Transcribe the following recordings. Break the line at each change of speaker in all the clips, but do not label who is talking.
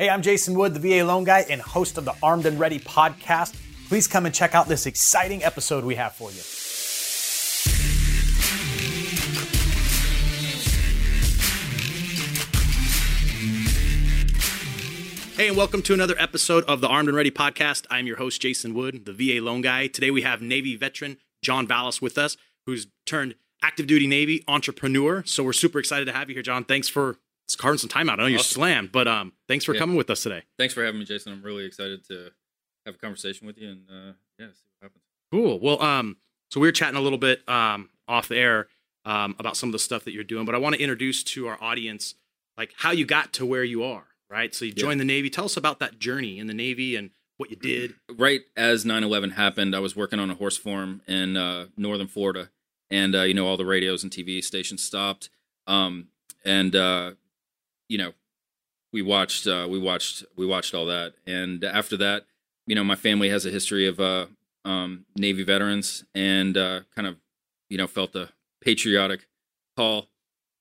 Hey, I'm Jason Wood, the VA loan guy and host of the Armed and Ready podcast. Please come and check out this exciting episode we have for you. Hey, and welcome to another episode of the Armed and Ready podcast. I'm your host, Jason Wood, the VA loan guy. Today we have Navy veteran John Vallis with us, who's turned active duty Navy entrepreneur. So we're super excited to have you here, John. Thanks for carving some time out. I know you're
Awesome.
slammed, but um, thanks for
Yeah.
coming with us today.
Thanks for having me, Jason. I'm really excited to have a conversation with you and uh, yeah, see what happens.
Cool. Well, um, so we were chatting a little bit um, off the air um, about some of the stuff that you're doing, but I want to introduce to our audience like how you got to where you are. Right. So you
Yeah.
joined the Navy. Tell us about that journey in the Navy and what you did.
Right as 9/11 happened, I was working on a horse farm in uh, northern Florida, and uh, you know all the radios and TV stations stopped, um, and uh, you know we watched uh, we watched we watched all that, and after that, you know my family has a history of uh, um, Navy veterans, and uh, kind of you know felt a patriotic call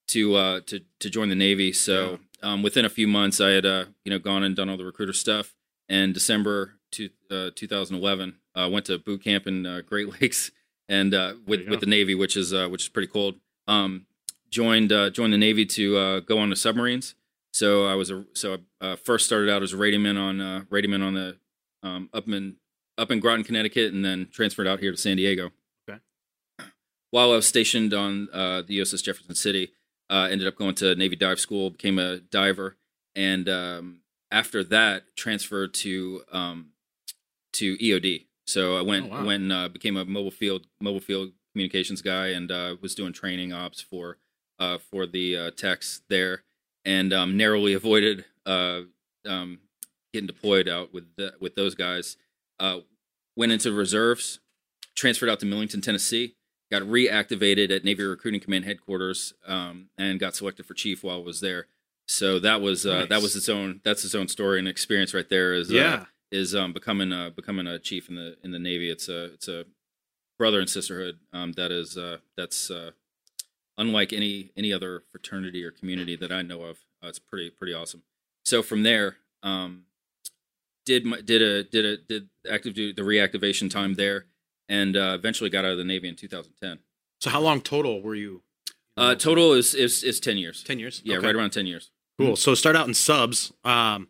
to uh, to to join the Navy. So um, within a few months, I had uh, you know gone and done all the recruiter stuff. And December two, uh, 2011, uh, went to boot camp in uh, Great Lakes and uh, with with the Navy, which is uh, which is pretty cold. Um, joined uh, joined the Navy to uh, go on the submarines. So I was a so I uh, first started out as a radioman on uh, radioman on the um, up in up in Groton, Connecticut, and then transferred out here to San Diego.
Okay.
While I was stationed on uh, the USS Jefferson City, uh, ended up going to Navy dive school, became a diver, and um, after that transferred to um, to EOD. So I went
Oh, wow.
went and uh, became a mobile field mobile field communications guy, and uh, was doing training ops for uh, for the uh, techs there, and um, narrowly avoided uh, um, getting deployed out with the, with those guys. Uh, went into reserves, transferred out to Millington, Tennessee. Got reactivated at Navy Recruiting Command headquarters, um, and got selected for chief while I was there. So that was uh, that was its own that's its own story and experience right there. Is uh,
Yeah.
is um, becoming uh, becoming a chief in the in the Navy. It's a it's a brother and sisterhood um, that is uh, that's uh, unlike any any other fraternity or community that I know of. Uh, it's pretty pretty awesome. So from there, um, did my, did a did a did active duty the reactivation time there, and uh, eventually got out of the Navy in 2010.
So how long total were you?
Uh, total is is is 10 years.
ten years.
Yeah,
Okay.
right around 10 years.
Cool. So start out in subs. Um,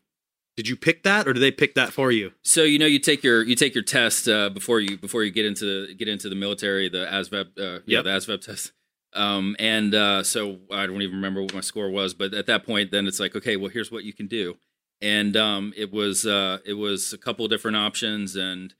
did you pick that, or did they pick that for you?
So you know you take your you take your test uh, before you before you get into get into the military the ASVAB uh, yeah
Yep.
the ASVAB test um, and uh, so I don't even remember what my score was but at that point then it's like okay well here's what you can do and um, it was uh, it was a couple of different options and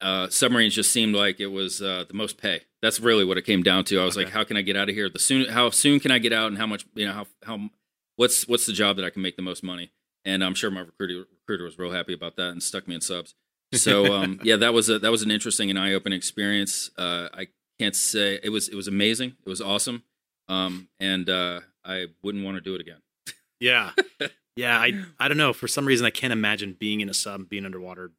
uh, submarines just seemed like it was uh, the most pay that's really what it came down to I was
Okay.
like how can I get out of here the soon how soon can I get out and how much you know how how what's what's the job that I can make the most money and I'm sure my recruiter recruiter was real happy about that and stuck me in subs. So um, yeah, that was a that was an interesting and eye opening experience. Uh, I can't say it was it was amazing. It was awesome, um, and uh, I wouldn't want to do it again.
Yeah. yeah. I I don't know. For some reason, I can't imagine being in a sub, being underwater,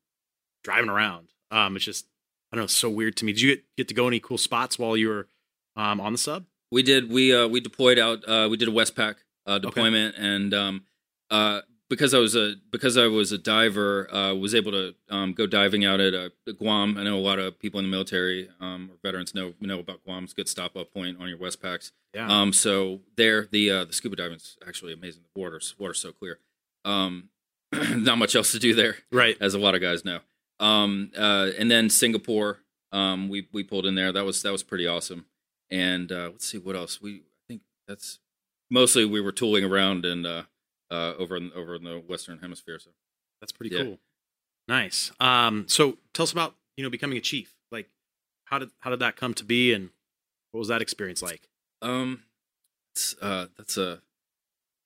driving around. Um, it's just I don't know. It's so weird to me. Did you get, get to go any cool spots while you were um on the sub?
We did we uh, we deployed out. Uh, we did a Westpac uh, deployment, and um, uh, because I was a because I was a diver, uh, was able to um, go diving out at uh, Guam. I know a lot of people in the military um, or veterans know know about Guam. It's a good stop up point on your Westpacs.
Yeah.
Um, so there, the uh, the scuba diving's actually amazing. The water's water's so clear. Um, not much else to do there,
right.
as a lot of guys know. Um, uh, and then Singapore, um, we we pulled in there. That was that was pretty awesome. And uh, let's see what else. We I think that's mostly we were tooling around and uh, uh, over in over in the Western Hemisphere. So
That's pretty
Yeah.
cool. Nice. Um, so tell us about you know becoming a chief. Like, how did how did that come to be, and what was that experience like?
Um, uh, that's a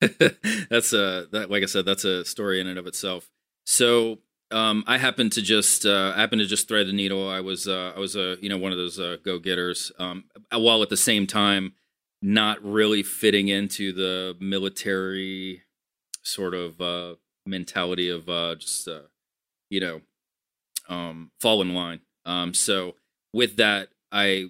that's a that like I said, that's a story in and of itself. So um, I happened to just uh, I happened to just thread the needle. I was uh, I was a you know one of those uh, go getters, um, while at the same time not really fitting into the military sort of uh, mentality of uh, just uh, you know um, fall in line. Um, so with that, I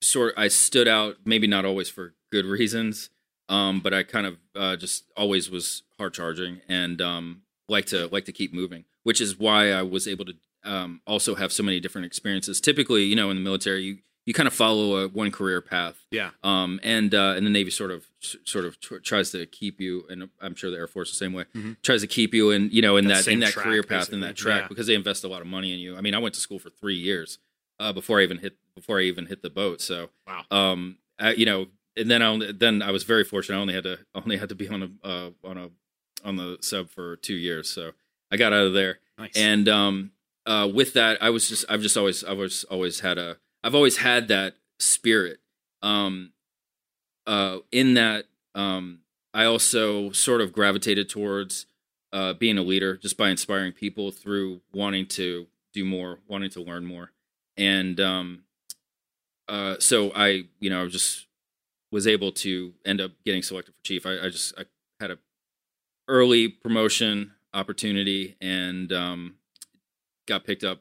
sort I stood out, maybe not always for good reasons, um, but I kind of uh, just always was hard charging and um, like to like to keep moving, which is why I was able to um, also have so many different experiences. Typically, you know, in the military, you you kind of follow a one career path.
Yeah.
Um, and uh, and the Navy sort of sort of tr- tries to keep you, and I'm sure the Air Force the same way
Mhm.
tries to keep you in you know in
That
that, in that
track,
career path in that track
Yeah.
because they invest a lot of money in you. I mean, I went to school for three years uh, before I even hit before I even hit the boat. So
Wow.
um, I, you know, and then I only, then I was very fortunate. I only had to only had to be on a uh, on a on the sub for two years, so I got out of there.
Nice.
And um, uh, with that, I was just I've just always I was always had a I've always had that spirit. Um, uh, in that, um, I also sort of gravitated towards uh, being a leader just by inspiring people through wanting to do more, wanting to learn more, and um, uh, so I, you know, I just was able to end up getting selected for chief. I, I just I had a early promotion opportunity and um, got picked up.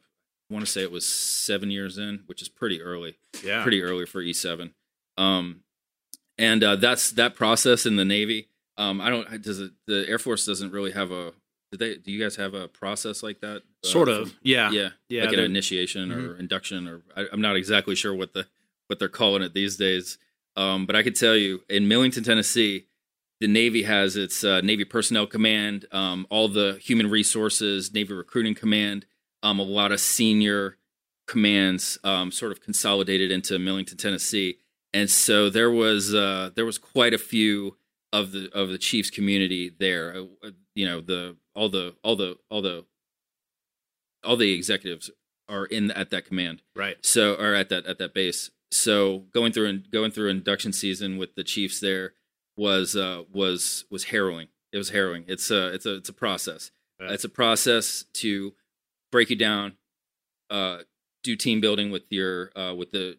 I want to say it was seven years in, which is pretty early,
yeah.
pretty early for E seven. Um, and uh, that's that process in the Navy. Um, I don't. Does it, the Air Force doesn't really have a? Do they? Do you guys have a process like that? uh,
sort
from-
of. Yeah.
yeah,
Yeah,
like an initiation or induction, or I, I'm not exactly sure what the what they're calling it these days. Um, but I could tell you, in Millington, Tennessee, the Navy has its uh, Navy Personnel Command, um, all the human resources, Navy Recruiting Command, um, a lot of senior commands, um, sort of consolidated into Millington, Tennessee, and so there was uh, there was quite a few of the of the Chiefs community there. Uh, you know, the all the all the all the all the executives are in at that command
Right.
so or at that at that base so going through and going through induction season with the chiefs there was uh was was harrowing it was harrowing it's a it's a it's a process
Yeah.
it's a process to break you down uh do team building with your uh with the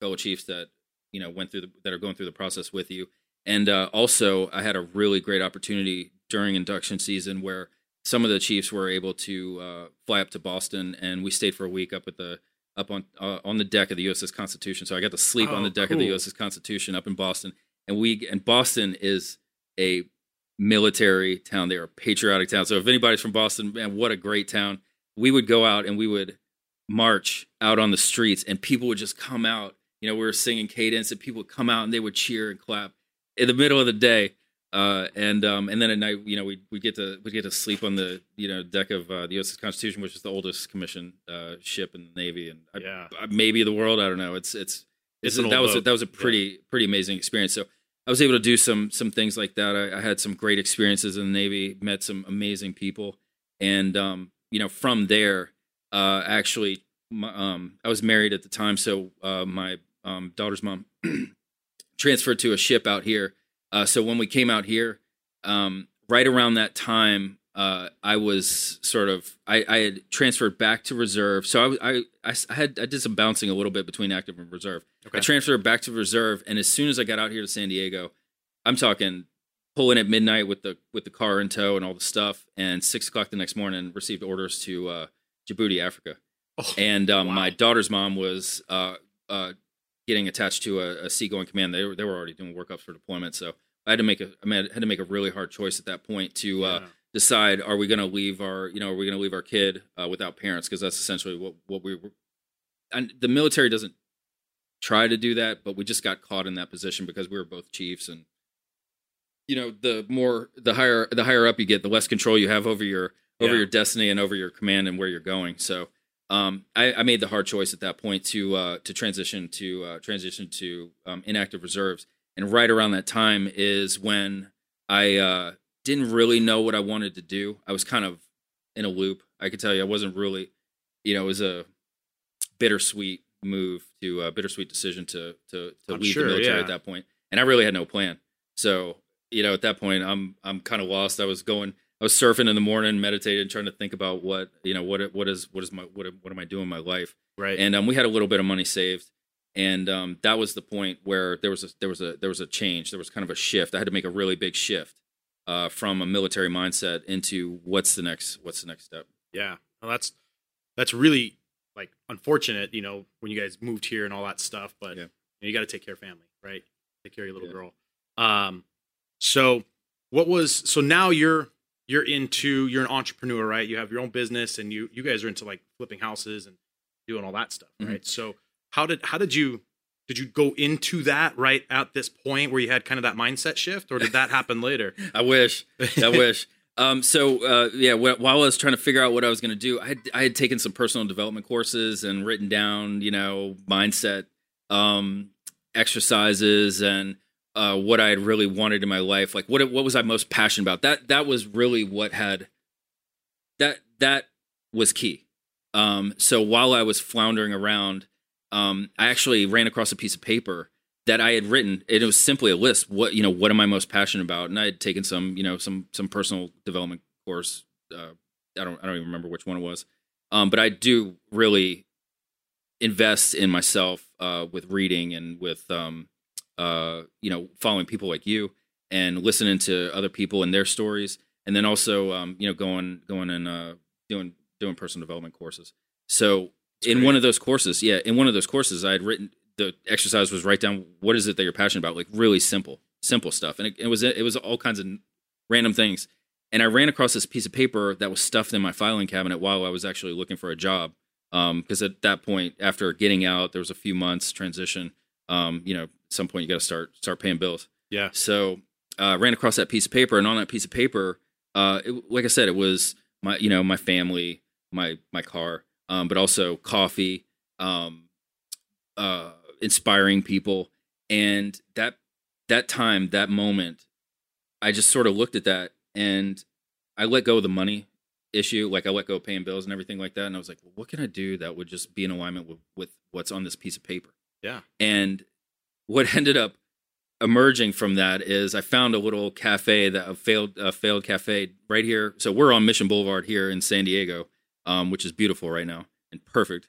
fellow chiefs that you know went through the that are going through the process with you and uh also i had a really great opportunity during induction season where some of the chiefs were able to uh, fly up to Boston, and we stayed for a week up at the up on uh, on the deck of the USS Constitution. So I got to sleep on
Oh,
the deck of the. USS Constitution up in Boston, and we and Boston is a military town. They're a patriotic town. So if anybody's from Boston, man, what a great town! We would go out and we would march out on the streets, and people would just come out. You know, we were singing cadence, and people would come out and they would cheer and clap in the middle of the day. Uh, and um, and then at night, you know, we we get to we get to sleep on the you know deck of uh, the USS Constitution, which is the oldest commissioned uh, ship in the Navy, and I,
Yeah.
I- maybe the world. I don't know. It's it's,
It's
it's, that was a, that was a
Yeah.
pretty pretty amazing experience. So I was able to do some some things like that. I, I had some great experiences in the Navy, met some amazing people, and um, you know from there, uh, actually, my, um, I was married at the time, so uh, my um, daughter's mom transferred to a ship out here. Uh, so when we came out here, um, right around that time, uh, I was sort of I, I had transferred back to reserve. So I, I, I had I did some bouncing a little bit between active and reserve.
Okay.
I transferred back to reserve, and as soon as I got out here to San Diego, I'm talking pulling at midnight with the with the car in tow and all the stuff, and six o'clock the next morning received orders to uh, Djibouti, Africa
Oh,
and um,
Wow.
my daughter's mom was uh, uh, getting attached to a, a seagoing command. They were they were already doing workups for deployment, so I had to make a I mean, I had to make a really hard choice at that point to uh,
yeah.
decide: Are we going to leave our you know Are we going to leave our kid uh, without parents? Because that's essentially what what we were. And the military doesn't try to do that, but we just got caught in that position because we were both chiefs and. You know, the more the higher the higher up you get, the less control you have over your over
Yeah.
your destiny and over your command and where you're going. So, um, I, I made the hard choice at that point to uh, to transition to uh, transition to um, inactive reserves. And right around that time is when I uh, didn't really know what I wanted to do. I was kind of in a loop. I could tell you, I wasn't really, you know, it was a bittersweet move to a bittersweet decision to to to leave
sure,
the military
yeah.
at that point. And I really had no plan. So you know, at that point, I'm I'm kind of lost. I was going. I was surfing in the morning, meditating, trying to think about what you know, what what is what is my what what am I doing in my life?
Right.
And um, we had a little bit of money saved, and um, that was the point where there was a there was a there was a change. There was kind of a shift. I had to make a really big shift uh, from a military mindset into what's the next what's the next step.
Yeah, well, that's that's really like unfortunate, you know, when you guys moved here and all that stuff. But
Yeah.
you, know, you got to take care of family, right? Take care of your little
Yeah.
girl. Um, so what was so now you're you're into you're an entrepreneur, right? You have your own business, and you you guys are into like flipping houses and doing all that stuff,
Mhm.
right? So how did how did you did you go into that right at this point where you had kind of that mindset shift, or did that happen later?
I wish. I wish. Um, so uh, yeah, wh- while I was trying to figure out what I was going to do, I had, I had taken some personal development courses and written down, you know, mindset um, exercises and uh, what I had really wanted in my life. Like what what was I most passionate about? That that was really what had that that was key. Um, so while I was floundering around, um, I actually ran across a piece of paper that I had written. and It was simply a list. What you know, what am I most passionate about? And I had taken some, you know, some some personal development course. Uh, I don't I don't even remember which one it was. Um, but I do really invest in myself uh, with reading and with um, uh, you know following people like you and listening to other people and their stories, and then also um, you know going going and uh, doing doing personal development courses. So in
great.
one of those courses, yeah, in one of those courses, I had written the exercise was write down what is it that you're passionate about, like really simple, simple stuff, and it, it was it was all kinds of random things. And I ran across this piece of paper that was stuffed in my filing cabinet while I was actually looking for a job. Because at that point, after getting out, there was a few months transition. Um, you know, some point you got to start start paying bills.
Yeah.
So uh, ran across that piece of paper, and on that piece of paper, uh, it, like I said, it was my you know my family, my my car, um, but also coffee, um, uh, inspiring people, and that that time, that moment, I just sort of looked at that, and I let go of the money issue, like I let go of paying bills and everything like that, and I was like, well, what can I do that would just be in alignment with, with what's on this piece of paper?
Yeah.
And what ended up emerging from that is I found a little cafe that a failed a failed cafe right here. So we're on Mission Boulevard here in San Diego, um, which is beautiful right now and perfect.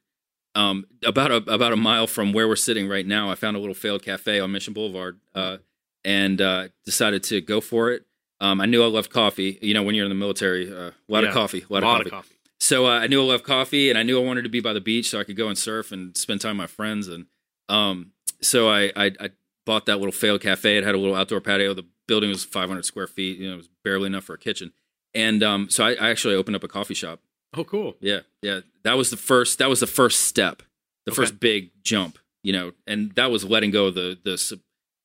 Um, about a about a mile from where we're sitting right now, I found a little failed cafe on Mission Boulevard, uh, and uh, decided to go for it. Um, I knew I loved coffee. You know, when you're in the military, uh, a lot
Yeah.
of coffee, a lot,
a lot
of
of
coffee.
coffee.
So uh, I knew I loved coffee, and I knew I wanted to be by the beach so I could go and surf and spend time with my friends. And um, so I, I, I bought that little failed cafe. It had a little outdoor patio. The building was 500 square feet. You know, it was barely enough for a kitchen. And um, so I, I actually opened up a coffee shop.
Oh, cool.
Yeah, yeah. That was the first. That was the first step, the
Okay.
first big jump. You know, and that was letting go of the the.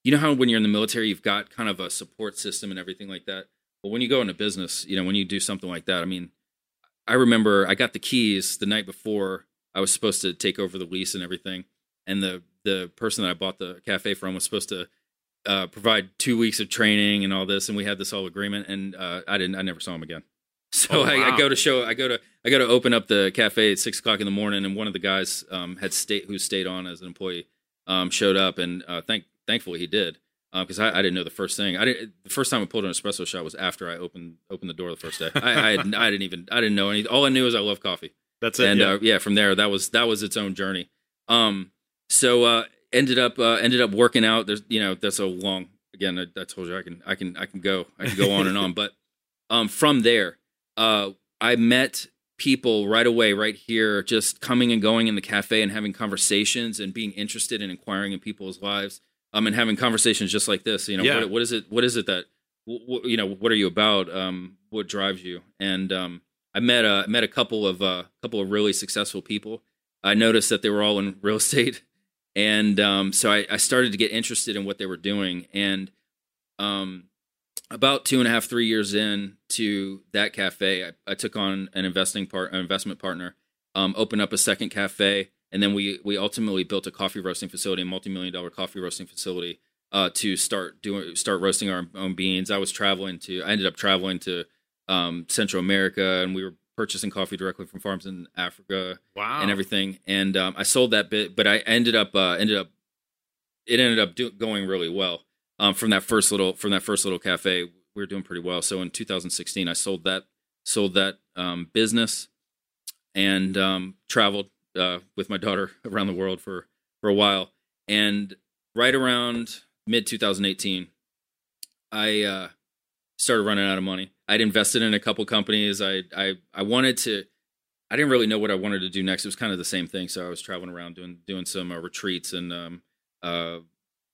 You know how when you're in the military, you've got kind of a support system and everything like that. But when you go into business, you know, when you do something like that, I mean, I remember I got the keys the night before I was supposed to take over the lease and everything, and the the person that I bought the cafe from was supposed to uh, provide two weeks of training and all this, and we had this whole agreement, and uh, I didn't, I never saw him again. So
Oh,
I,
wow.
I go to show, I go to, I go to open up the cafe at six o'clock in the morning, and one of the guys um, had stayed, who stayed on as an employee, um, showed up, and uh, thank, thankfully he did, because I, I didn't know the first thing. I didn't, the first time I pulled an espresso shot was after I opened opened the door the first day. I, I, had, I didn't even, I didn't know anything. All I knew is I love coffee
That's it.
and
yeah.
uh, yeah, from there that was that was its own journey. Um, so uh, ended up uh, ended up working out. There's you know that's a long again. I, I told you I can I can I can go I can go on and on. But um, from there, uh, I met people right away right here, just coming and going in the cafe and having conversations and being interested in inquiring in people's lives. Um, and having conversations just like this. You know,
Yeah.
what, what is it? What is it that wh- wh- you know? What are you about? Um, what drives you? And um, I met a met a couple of uh, couple of really successful people. I noticed that they were all in real estate, and um, so I, I started to get interested in what they were doing. And um, about two and a half, three years in to that cafe, I, I took on an investing part, an investment partner, um, opened up a second cafe, and then we we ultimately built a coffee roasting facility, a multi million dollar coffee roasting facility, uh, to start doing start roasting our own beans. I was traveling to, I ended up traveling to um, Central America, and we were purchasing coffee directly from farms in Africa
wow.
and everything. And um, I sold that bit, but I ended up uh, ended up it ended up do- going really well. Um, from that first little from that first little cafe, we were doing pretty well. So in 2016, I sold that sold that um, business and um, traveled uh, with my daughter around the world for for a while. And right around mid 2018, I uh, started running out of money. I'd invested in a couple companies. I I I wanted to. I didn't really know what I wanted to do next. It was kind of the same thing. So I was traveling around doing doing some uh, retreats and um, uh,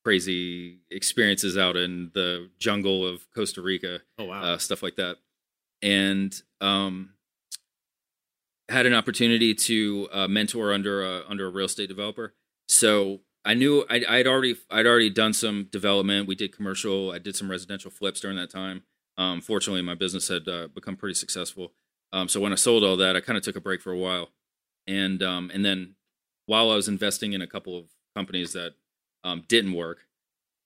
crazy experiences out in the jungle of Costa Rica,
oh wow.
uh, stuff like that. and um, had an opportunity to uh, mentor under a, under a real estate developer. So I knew I'd, I'd already I'd already done some development. We did commercial. I did some residential flips during that time. Um, fortunately, my business had uh, become pretty successful. Um, so when I sold all that, I kind of took a break for a while, and um, and then while I was investing in a couple of companies that um, didn't work,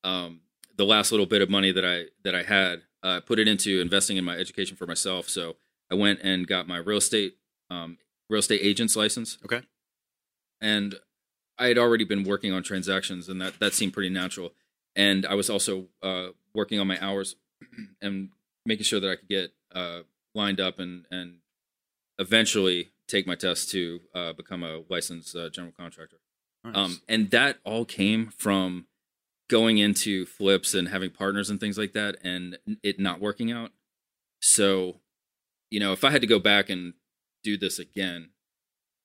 um, the last little bit of money that I that I had, uh, put it into investing in my education for myself. So I went and got my real estate um, real estate agent's license.
Okay.
And I had already been working on transactions, and that that seemed pretty natural. And I was also uh, working on my hours and making sure that I could get uh, lined up and and eventually take my test to uh, become a licensed uh, general contractor.
Nice.
Um, and that all came from going into flips and having partners and things like that, and it not working out. So, you know, if I had to go back and do this again,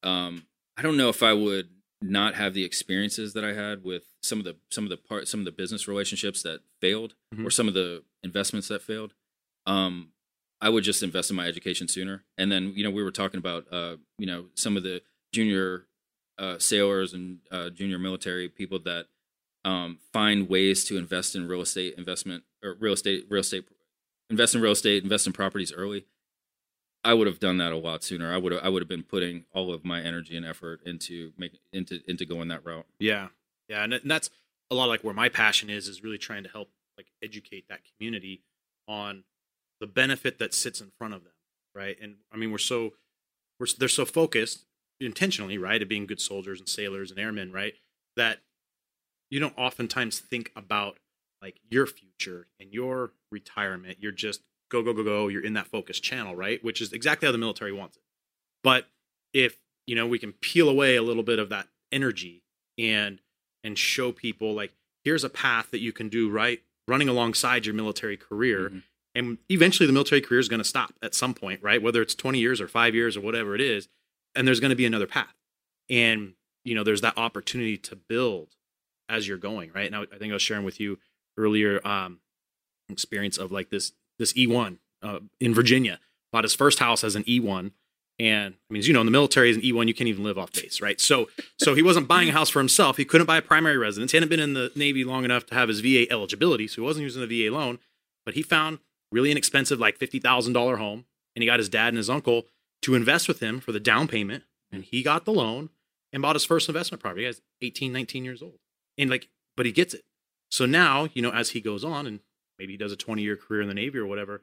um, I don't know if I would not have the experiences that I had with some of the some of the part some of the business relationships that failed
Mhm.
or some of the investments that failed. Um, I would just invest in my education sooner. And then, you know, we were talking about, uh, you know, some of the junior uh, sailors and uh, junior military people that um, find ways to invest in real estate investment or real estate, real estate, invest in real estate, invest in properties early. I would have done that a lot sooner. I would have, I would have been putting all of my energy and effort into making into into going that route.
Yeah, yeah, and, and that's a lot like where my passion is is really trying to help like educate that community on the benefit that sits in front of them, right? And I mean, we're so we're they're so focused intentionally, right, of being good soldiers and sailors and airmen, right, that you don't oftentimes think about like your future and your retirement. You're just go go go go. You're in that focus channel, right, which is exactly how the military wants it. But if you know we can peel away a little bit of that energy and and show people like here's a path that you can do right running alongside your military career
Mhm.
And eventually the military career is going to stop at some point right whether it's 20 years or 5 years or whatever it is and there's going to be another path and you know there's that opportunity to build as you're going right now i think i was sharing with you earlier um experience of like this this e1 uh, in virginia bought his first house as an e1 and I mean, as you know, in the military, as an E1, you can't even live off base, right? So, so he wasn't buying a house for himself. He couldn't buy a primary residence. He hadn't been in the Navy long enough to have his VA eligibility, so he wasn't using the VA loan. But he found really inexpensive, like fifty thousand dollar home, and he got his dad and his uncle to invest with him for the down payment, and he got the loan and bought his first investment property. He was 18, 19 years old, and like, but he gets it. So now, you know, as he goes on, and maybe he does a twenty year career in the Navy or whatever,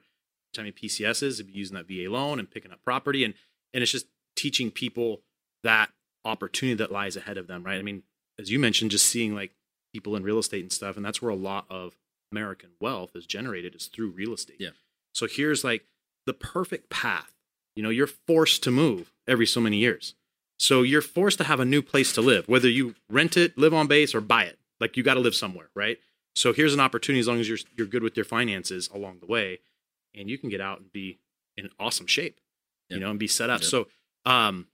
time he PCSs, he'll be using that VA loan and picking up property and and it's just teaching people that opportunity that lies ahead of them right i mean as you mentioned just seeing like people in real estate and stuff and that's where a lot of american wealth is generated is through real estate.
Yeah.
so here's like the perfect path. You know you're forced to move every so many years. So you're forced to have a new place to live whether you rent it live on base or buy it. Like you got to live somewhere right? So here's an opportunity as long as you're you're good with your finances along the way and you can get out and be in awesome shape
Yep.
you know and be set up.
Yep.
so um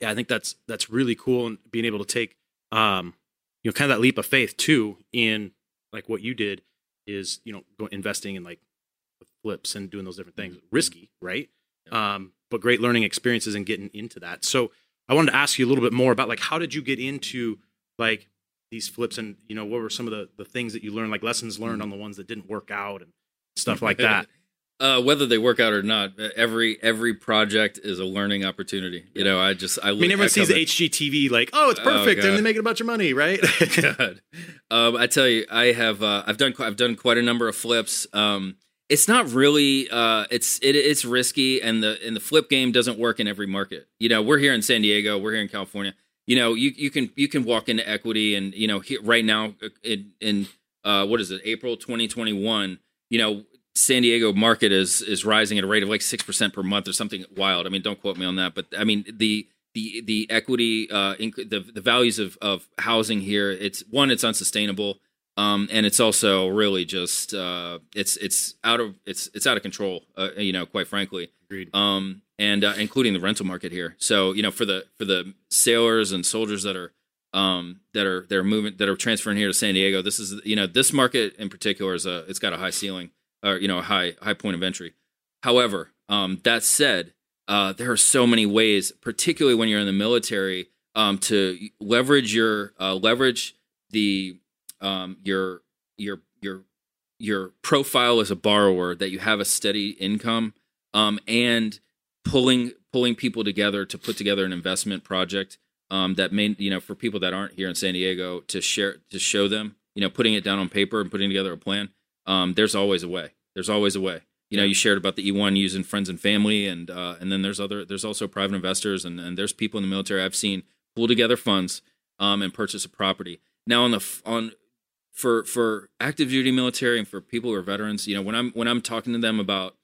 yeah i think that's that's really cool and being able to take um you know kind of that leap of faith too in like what you did is you know go investing in like flips and doing those different things. Risky right?
Yep.
um but great learning experiences and getting into that. So i wanted to ask you a little bit more about like how did you get into like these flips and you know what were some of the the things that you learned like lessons learned on the ones that didn't work out and stuff like that
Uh, whether they work out or not, every every project is a learning opportunity. You know, I just I,
I mean, everyone sees the HGTV like, oh, it's
Oh,
perfect, and they're making a bunch of money, right?
God. Um, I tell you, I have uh, I've done I've done quite a number of flips. Um, it's not really uh, it's it, it's risky, and the and the flip game doesn't work in every market. You know, we're here in San Diego, we're here in California. You know, you you can you can walk into equity, and you know, here, right now uh, in in uh, what is it, April 2021? You know, San Diego market is is rising at a rate of like six percent per month or something wild. I mean, don't quote me on that, but I mean the the the equity uh inc- the the values of of housing here it's one it's unsustainable um and it's also really just uh it's it's out of it's it's out of control uh, you know quite frankly
Agreed.
um and uh, including the rental market here so you know for the for the sailors and soldiers that are um that are that are moving that are transferring here to San Diego this is you know this market in particular is a it's got a high ceiling or you know a high high point of entry however Um, that said, uh, there are so many ways, particularly when you're in the military, um, to leverage your uh, leverage the um, your your your your profile as a borrower that you have a steady income um, and pulling pulling people together to put together an investment project um, that may you know for people that aren't here in San Diego to share to show them you know putting it down on paper and putting together a plan. Um, there's always a way. There's always a way. You know, you shared about the E1 using friends and family, and uh, and then there's other there's also private investors, and, and there's people in the military I've seen pull together funds um, and purchase a property. Now on the on for for active duty military and for people who are veterans, you know, when I'm when I'm talking to them about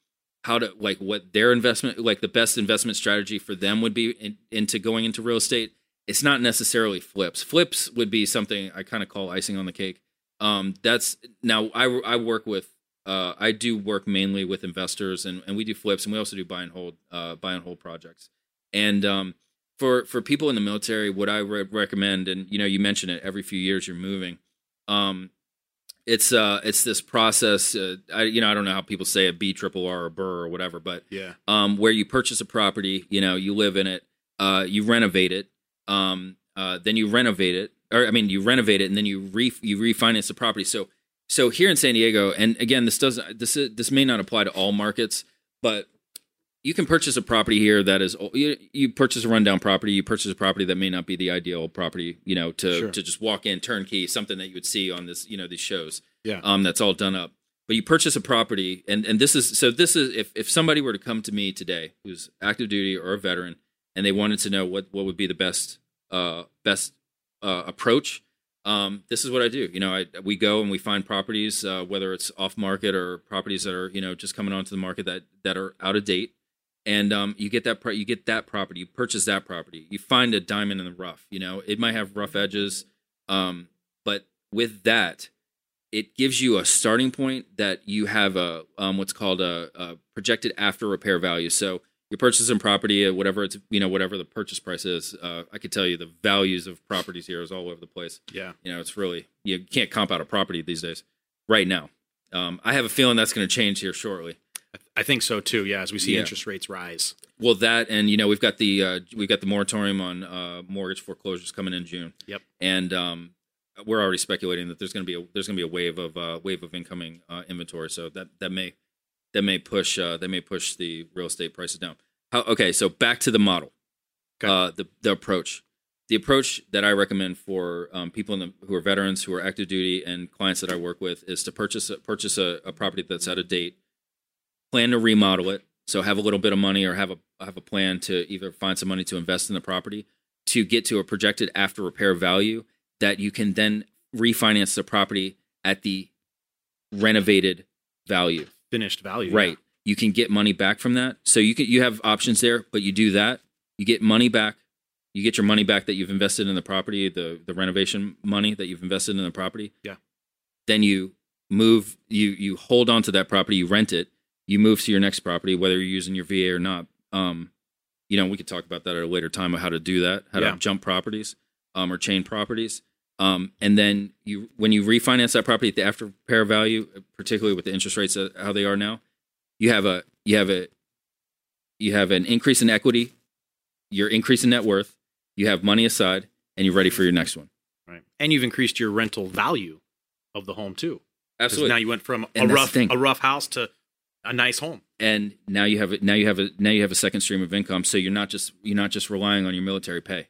how to like what their investment like the best investment strategy for them would be in, into going into real estate, it's not necessarily flips. Flips would be something I kind of call icing on the cake. Um, that's now I I work with uh, I do work mainly with investors and, and we do flips and we also do buy and hold uh, buy and hold projects. And um, for for people in the military, what I re- recommend, and you know, you mentioned it every few years you're moving um, it's uh, it's this process. Uh, I you know I don't know how people say a B triple R or BRRRR or whatever, but
Yeah.
um, where you purchase a property, you know, you live in it, uh, you renovate it, um, uh, then you renovate it, or I mean, you renovate it, and then you re you refinance the property. So so here in San Diego, and again, this does this is- this may not apply to all markets, but you can purchase a property here that is you, you purchase a rundown property you purchase a property that may not be the ideal property you know to
Sure.
to just walk in turnkey something that you would see on this you know these shows
Yeah.
um that's all done up but you purchase a property and and this is so this is if if somebody were to come to me today who's active duty or a veteran and they wanted to know what what would be the best uh best uh approach um this is what I do you know I we go and we find properties uh whether it's off market or properties that are you know just coming onto the market that that are out of date and um, you get that pro- you get that property, you purchase that property, you find a diamond in the rough. You know, it might have rough edges, um, but with that, it gives you a starting point that you have a um, what's called a, a projected after repair value. So you're purchasing property at whatever it's you know whatever the purchase price is. Uh, I could tell you the values of properties here is all over the place.
Yeah.
You know, it's really you can't comp out a property these days. Right now, um, I have a feeling that's going to change here shortly.
I think so too. Yeah, as we see
Yeah.
interest rates rise.
Well, that and you know we've got the uh, we've got the moratorium on uh, mortgage foreclosures coming in June.
Yep.
And um, we're already speculating that there's going to be a there's going to be a wave of uh, wave of incoming uh, inventory. So that that may that may push uh, that may push the real estate prices down. How, okay, so back to the model,
Okay.
uh, the the approach. The approach that I recommend for um, people in the, who are veterans, who are active duty, and clients that I work with is to purchase a, purchase a, a property that's out of date, plan to remodel it, so have a little bit of money or have a have a plan to either find some money to invest in the property to get to a projected after repair value that you can then refinance the property at the renovated value.
Finished value.
Right. You can get money back from that. So you can you have options there, but you do that, you get money back. You get your money back that you've invested in the property, the the renovation money that you've invested in the property.
Yeah.
Then you move you you hold on to that property, you rent it, you move to your next property whether you're using your VA or not. Um you know, we could talk about that at a later time of how to do that, how
Yeah.
to jump properties um or chain properties. Um, and then you, when you refinance that property at the after repair value, particularly with the interest rates uh, how they are now, you have a you have a you have an increase in equity, you're increasing net worth, you have money aside, and you're ready for your next one.
Right. And you've increased your rental value of the home too.
Absolutely.
Now you went from a
And the
rough a rough house to a nice home.
and now you have a, now you have a now you have a second stream of income, so you're not just you're not just relying on your military pay,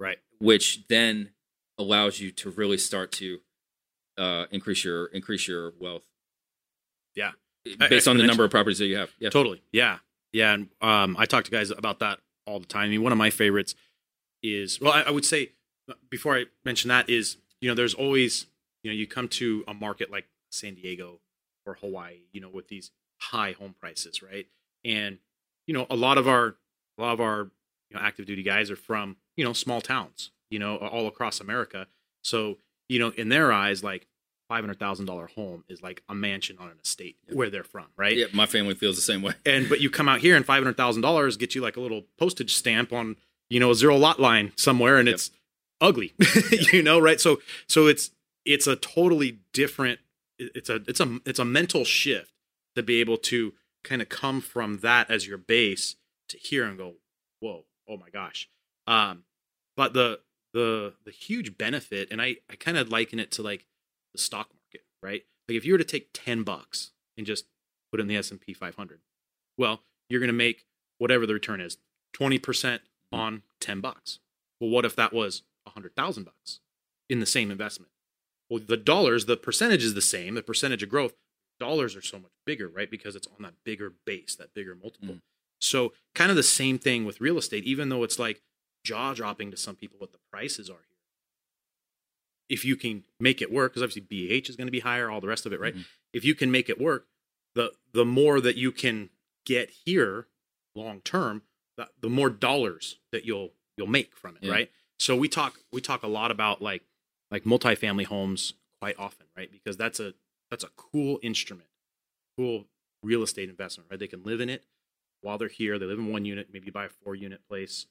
Right.
which then allows you to really start to uh, increase your increase your wealth.
Yeah.
based on the number of properties that you have. Yeah,
Totally. Yeah. Yeah. And um, I talk to guys about that all the time. I mean, one of my favorites is, well, I, I would say before I mention that is, you know, there's always, you know, you come to a market like San Diego or Hawaii, you know, with these high home prices, right? And, you know, a lot of our, a lot of our, you know, active duty guys are from, you know, small towns, you know, all across America. So, you know, in their eyes, like, five hundred thousand dollar home is like a mansion on an estate where they're from, right?
yeah. My family feels the same way.
and but you come out here and five hundred thousand dollars get you like a little postage stamp on you know a zero lot line somewhere, and
Yep.
it's ugly, you know, right? So so it's it's a totally different. It's a it's a it's a mental shift to be able to kind of come from that as your base to here and go, whoa, oh my gosh. Um, but the the the huge benefit, and I I kind of liken it to like the stock market, right? Like if you were to take ten bucks and just put in the S and P 500, well, you're going to make whatever the return is, twenty percent on ten bucks. Well, what if that was a hundred thousand bucks in the same investment? Well, the dollars, the percentage is the same, the percentage of growth. Dollars are so much bigger, right? Because it's on that bigger base, that bigger multiple.
Mm.
So, kind of the same thing with real estate, even though it's like jaw dropping to some people what the prices are here. If you can make it work, because obviously BH is going to be higher, all the rest of it, right?
Mhm.
If you can make it work, the the more that you can get here long term, the, the more dollars that you'll you'll make from it,
Yeah.
right? So we talk we talk a lot about like like multifamily homes quite often, right? Because that's a that's a cool instrument, cool real estate investment, right? They can live in it while they're here. They live in one unit, maybe buy a four unit place,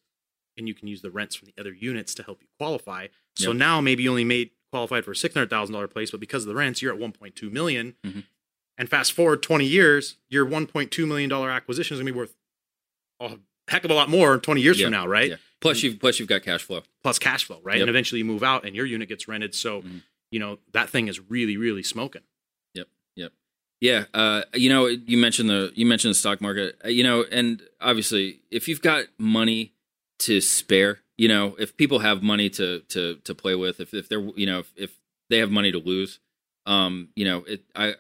and you can use the rents from the other units to help you qualify. So
Yep.
now maybe you only made qualified for a six hundred thousand dollar place, but because of the rents, you're at one point two million.
Mhm.
And fast forward twenty years, your one point two million dollar acquisition is gonna be worth a heck of a lot more twenty years
Yeah.
from now, right?
Yeah. Plus you've plus you've got cash flow.
Plus cash flow, right?
Yep.
And eventually you move out and your unit gets rented. So
Mhm.
you know that thing is really, really smoking. Yep. Yep.
Yeah, uh, you know, you mentioned the you mentioned the stock market. Uh, You know, and obviously, if you've got money to spare, you know, if people have money to to to play with, if if they're you know if, if they have money to lose, um, you know, it I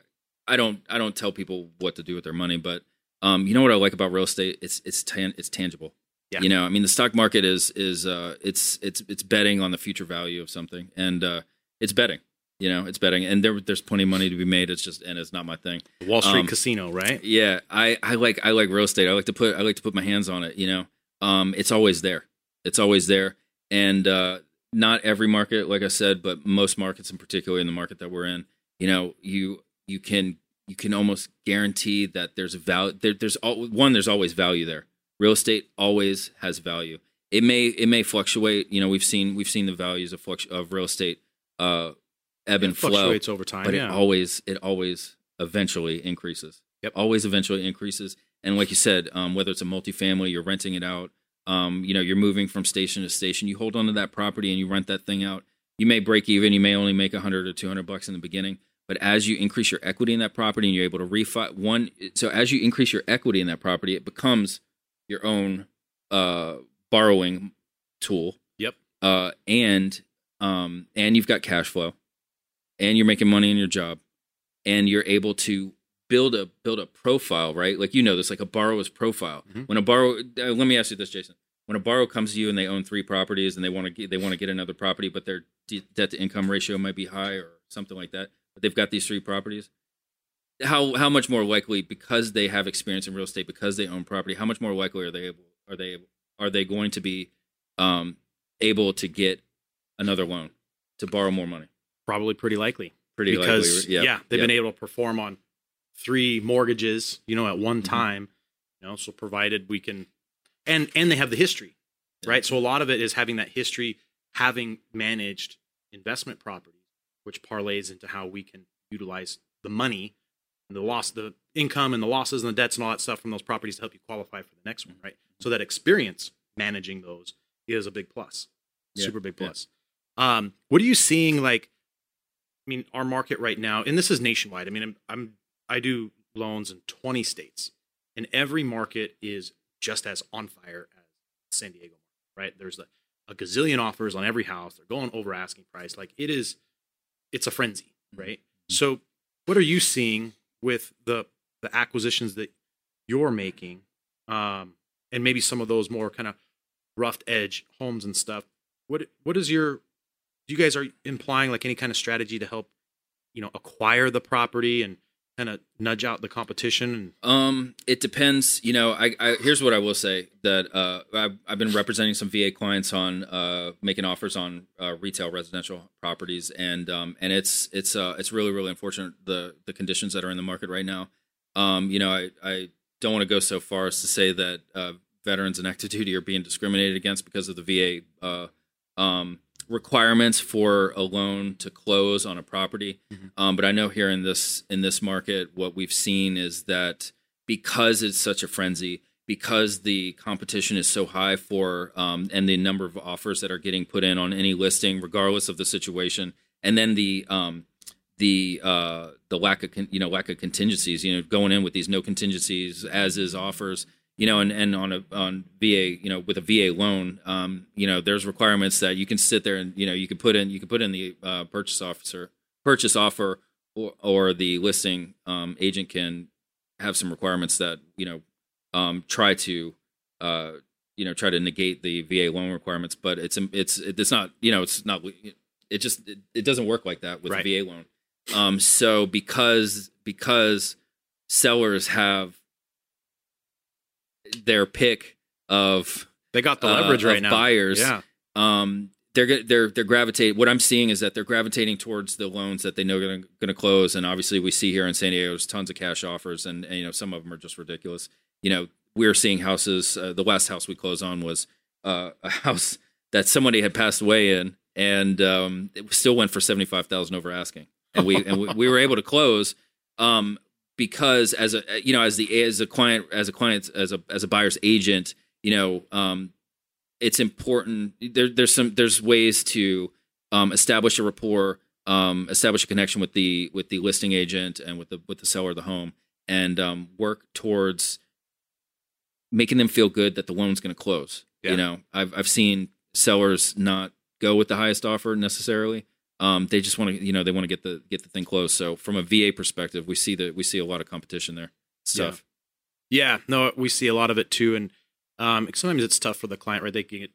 I don't I don't tell people what to do with their money, but um, you know what I like about real estate? It's it's tan- it's tangible.
Yeah.
You know, I mean, the stock market is is uh, it's it's it's betting on the future value of something, and uh, it's betting. You know, it's betting, and there there's plenty of money to be made. It's just and it's not my thing.
Wall Street
Um,
casino, right?
Yeah, I, I like I like real estate. I like to put I like to put my hands on it. You know, um, it's always there. It's always there, and uh, not every market, like I said, but most markets, in particular, in the market that we're in, you know, you you can you can almost guarantee that there's a value. There, there's al- one. There's always value there. Real estate always has value. It may it may fluctuate. You know, we've seen we've seen the values of fluctu- of real estate uh, ebb and
It
flow
fluctuates over time.
but
yeah.
it always it always eventually increases.
Yep.
Always eventually increases. And like you said, um, whether it's a multifamily, you're renting it out. Um, you know, you're moving from station to station. You hold on to that property and you rent that thing out. You may break even. You may only make 100 or 200 bucks in the beginning. But as you increase your equity in that property and you're able to refi one, so as you increase your equity in that property, it becomes your own uh, borrowing tool.
Yep.
Uh, and um, and you've got cash flow, and you're making money in your job, and you're able to build a build a profile, right? Like you know this, like a borrower's profile.
Mhm.
When a borrower, uh, let me ask you this, Jason. When a borrower comes to you and they own three properties and they want to get they want to get another property, but their de- debt to income ratio might be high or something like that, but they've got these three properties. How how much more likely because they have experience in real estate because they own property? How much more likely are they able are they are they going to be um, able to get another loan to borrow more money?
Probably pretty likely.
Pretty
because
likely,
yeah, they've been able to perform on three mortgages, you know, at one
Mhm.
time. You know, so provided we can, and and they have the history,
Yeah.
right? So a lot of it is having that history, having managed investment properties, which parlays into how we can utilize the money, and the loss, the income, and the losses and the debts and all that stuff from those properties to help you qualify for the next one, right? So that experience managing those is a big plus,
Yeah,
super big
yeah.
plus. Um, what are you seeing like? I mean, our market right now, and this is nationwide. I mean, I'm, I'm I do loans in 20 states, and every market is just as on fire as San Diego, right? There's a, a gazillion offers on every house. They're going over asking price. Like it is, it's a frenzy, right? So, what are you seeing with the the acquisitions that you're making, um, and maybe some of those more kind of rough edge homes and stuff? What what is your do you guys are implying like any kind of strategy to help you know acquire the property and kind of nudge out the competition
Um, it depends. You know, I, I here's what I will say that uh, I've, I've been representing some VA clients on uh, making offers on uh, retail residential properties, and um, and it's it's uh, it's really really unfortunate the the conditions that are in the market right now. Um, you know, I I don't want to go so far as to say that uh, veterans and active duty are being discriminated against because of the VA uh, um, requirements for a loan to close on a property.
Mhm.
Um, but I know here in this in this market, what we've seen is that because it's such a frenzy, because the competition is so high for um, and the number of offers that are getting put in on any listing, regardless of the situation, and then the um, the uh, the lack of con- you know lack of contingencies, you know, going in with these no contingencies as is offers, you know, and, and on a on VA, you know, with a VA loan, um, you know, there's requirements that you can sit there and you know you can put in you can put in the uh, purchase officer purchase offer or, or the listing um, agent can have some requirements that you know um, try to uh, you know try to negate the VA loan requirements, but it's it's it's not you know it's not it just it, it doesn't work like that with
Right.
a VA loan. Um, so because because sellers have their pick of
They got the
uh,
leverage right
of
now.
buyers,
Yeah.
um, they're they're they're gravitating. What I'm seeing is that they're gravitating towards the loans that they know are going to close. And obviously, we see here in San Diego, there's tons of cash offers, and, and you know some of them are just ridiculous. You know, we're seeing houses. Uh, the last house we closed on was uh, a house that somebody had passed away in, and um, it still went for seventy five thousand over asking, and we and we, we were able to close. Um, because as a you know as the as a client as a client as a as a buyer's agent you know um it's important there, there's some there's ways to um establish a rapport um establish a connection with the with the listing agent and with the with the seller of the home and um work towards making them feel good that the loan's going to close
Yeah.
you know i've i've seen sellers not go with the highest offer necessarily um, they just want to, you know, they want to get the get the thing closed. So from a VA perspective, we see that we see a lot of competition there. Stuff.
Yeah, no, we see a lot of it too, and um, sometimes it's tough for the client, right? They can get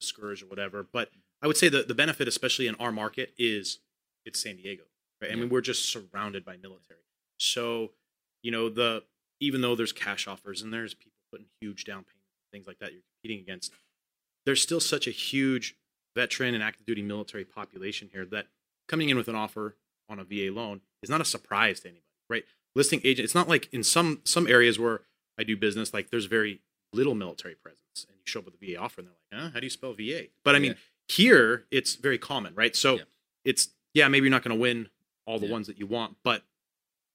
discouraged or whatever. But I would say the the benefit, especially in our market, is it's San Diego, right? I mean, we're just surrounded by military, so you know the even though there's cash offers and there's people putting huge down payments, things like that, you're competing against. There's still such a huge veteran and active duty military population here that coming in with an offer on a VA loan is not a surprise to anybody, right? Listing agent, it's not like in some some areas where I do business, like there's very little military presence, and you show up with a VA offer, and they're like, huh, how do you spell VA? But I mean, here it's very common, right? So
Yeah.
it's yeah, maybe you're not going to win all the
Yeah.
ones that you want, but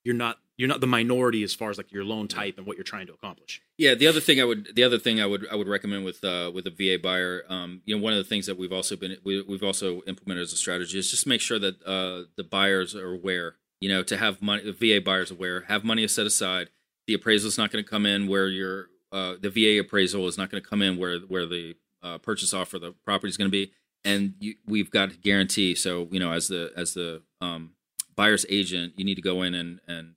you're not you're not the minority as far as like your loan type and what you're trying to accomplish.
Yeah, the other thing I would the other thing I would I would recommend with uh, with a VA buyer, um, you know, one of the things that we've also been we, we've also implemented as a strategy is just make sure that uh, the buyers are aware. You know, to have money, the VA buyers aware, have money set aside. The appraisal is not going to come in where your uh, the VA appraisal is not going to come in where where the uh, purchase offer the property is going to be, and you, we've got guarantee. So you know, as the as the um, buyer's agent, you need to go in and and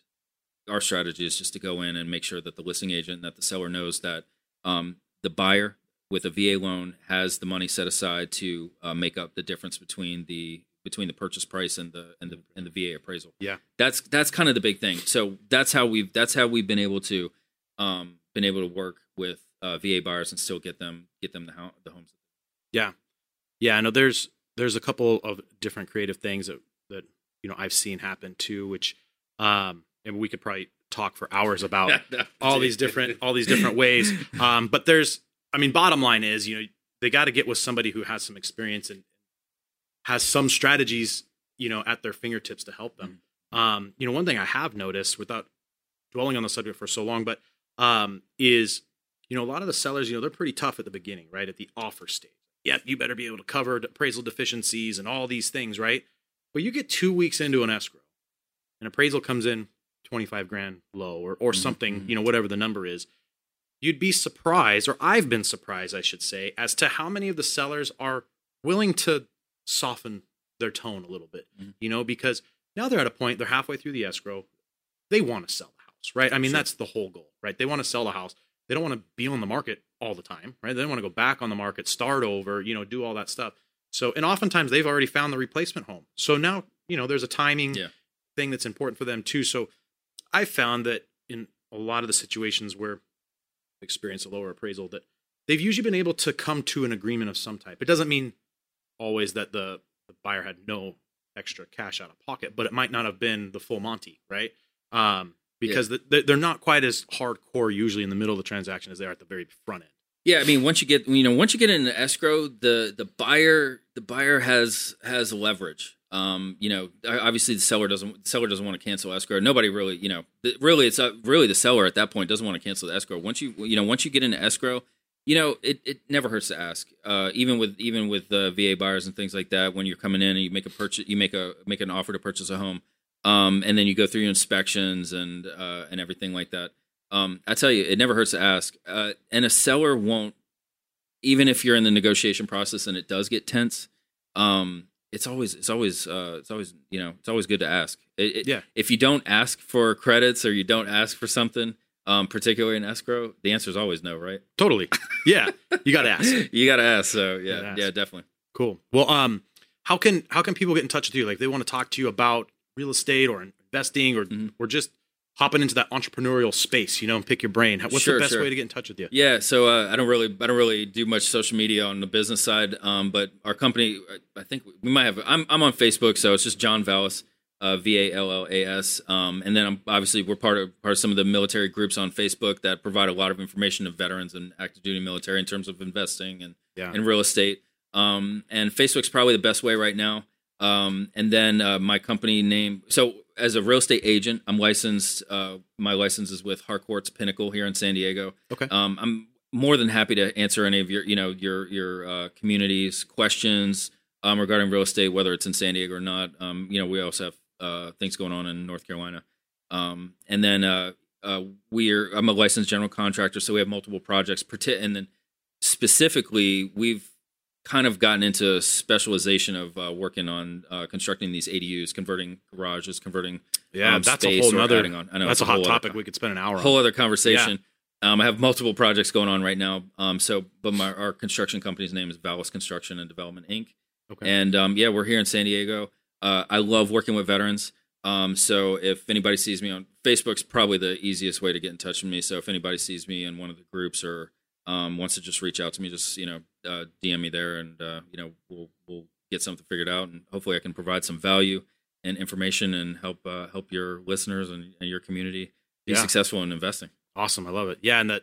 our strategy is just to go in and make sure that the listing agent and that the seller knows that um, the buyer with a VA loan has the money set aside to uh, make up the difference between the between the purchase price and the and the and the VA appraisal.
Yeah.
that's that's kind of the big thing. So that's how we've that's how we've been able to um, been able to work with uh, VA buyers and still get them get them the, ho- the homes.
Yeah, yeah. I know there's there's a couple of different creative things that that you know I've seen happen too, which um, and we could probably talk for hours about all these different all these different ways. Um, but there's, I mean, bottom line is, you know, they got to get with somebody who has some experience and has some strategies, you know, at their fingertips to help them. Um, you know, one thing I have noticed without dwelling on the subject for so long, but um, is, you know, a lot of the sellers, you know, they're pretty tough at the beginning, right? At the offer stage. Yeah, you better be able to cover appraisal deficiencies and all these things, right? But you get two weeks into an escrow, an appraisal comes in 25 grand low or, or
Mhm,
something,
mhm.
you know, whatever the number is, you'd be surprised, or I've been surprised, I should say, as to how many of the sellers are willing to soften their tone a little bit,
Mhm.
you know, because now they're at a point, they're halfway through the escrow, they want to sell the house, right? I mean,
Sure.
that's the whole goal, right? They want to sell the house. They don't want to be on the market all the time, right? They don't want to go back on the market, start over, you know, do all that stuff. So, and oftentimes they've already found the replacement home. So now, you know, there's a timing
Yeah.
thing that's important for them too. So I found that in a lot of the situations where I've experienced a lower appraisal, that they've usually been able to come to an agreement of some type. It doesn't mean always that the, the buyer had no extra cash out of pocket, but it might not have been the full Monty, right? Um, because the, they- they're not quite as hardcore usually in the middle of the transaction as they are at the very front end.
Yeah, I mean, once you get you know once you get into escrow, the the buyer the buyer has has leverage. Um, you know, obviously the seller doesn't the seller doesn't want to cancel escrow. Nobody really, you know, really it's uh, really the seller at that point doesn't want to cancel the escrow. Once you you know once you get into escrow, you know it, it never hurts to ask. Uh, even with even with uh, VA buyers and things like that, when you're coming in and you make a purchase, you make a make an offer to purchase a home, um, and then you go through your inspections and uh, and everything like that. Um, I tell you, it never hurts to ask. Uh, and a seller won't, even if you're in the negotiation process and it does get tense. Um, it's always it's always uh, it's always you know it's always good to ask. It, it,
Yeah.
If you don't ask for credits or you don't ask for something, um, particularly in escrow, the answer is always no, right?
Totally. Yeah. You got to ask.
you got to ask. So yeah, yeah, definitely.
Cool. Well, um, how can how can people get in touch with you? Like they want to talk to you about real estate or investing or
Mhm.
or just hopping into that entrepreneurial space, you know, and pick your brain. What's
Sure,
the best
sure.
way to get in touch with you?
Yeah, so uh, I don't really, I don't really do much social media on the business side. Um, but our company, I- think we might have. I'm, I'm on Facebook, so it's just John Vallis, uh, V A L L A S. Um, and then I'm obviously we're part of part of some of the military groups on Facebook that provide a lot of information to veterans and active duty military in terms of investing and
Yeah.
in real estate. Um, and Facebook's probably the best way right now. Um, and then uh, my company name. So as a real estate agent, I'm licensed. Uh, my license is with Harcourts Pinnacle here in San Diego.
Okay.
Um, I'm more than happy to answer any of your, you know, your your uh, community's questions um, regarding real estate, whether it's in San Diego or not. Um, you know, we also have uh, things going on in North Carolina. Um, and then uh, uh, we're I'm a licensed general contractor, so we have multiple projects. And then specifically, we've kind of gotten into specialization of uh, working on uh, constructing these ADUs, converting garages, converting
Yeah,
um,
that's a whole
or
nother.
adding on. I know
that's a hot
other
topic. we could spend an hour
whole
on.
other conversation. Um, I have multiple projects going on right now. Um, so, but my our construction company's name is Vallis Construction and Development Inc.
Okay.
And um, yeah, we're here in San Diego. Uh, I love working with veterans. Um, so if anybody sees me on Facebook's probably the easiest way to get in touch with me. So if anybody sees me in one of the groups or um, wants to just reach out to me, just you know uh, DM me there, and uh, you know we'll we'll get something figured out, and hopefully I can provide some value and information and help uh, help your listeners and, and your community be
Yeah.
successful in investing.
Awesome. I love it. Yeah, and that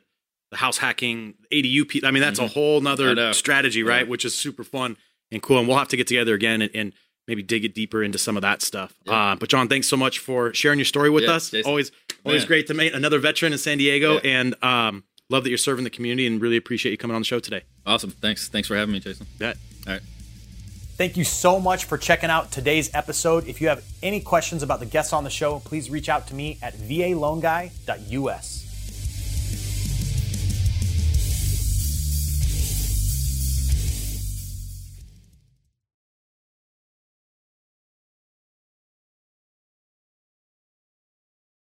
the house hacking ADU. Pe- I mean, that's a
Mhm.
whole nother strategy, right?
Yeah.
Which is super fun and cool. And we'll have to get together again and, and maybe dig it deeper into some of that stuff.
Yeah.
Uh, but John, thanks so much for sharing your story with
Yeah,
us.
Jason.
Always, always
Man.
great to meet another veteran in San Diego,
Yeah.
and um, love that you're serving the community. And really appreciate you coming on the show today.
Awesome. Thanks. Thanks for having me, Jason.
Yeah.
All right.
Thank you so much for checking out today's episode. If you have any questions about the guests on the show, please reach out to me at valoanguy.us.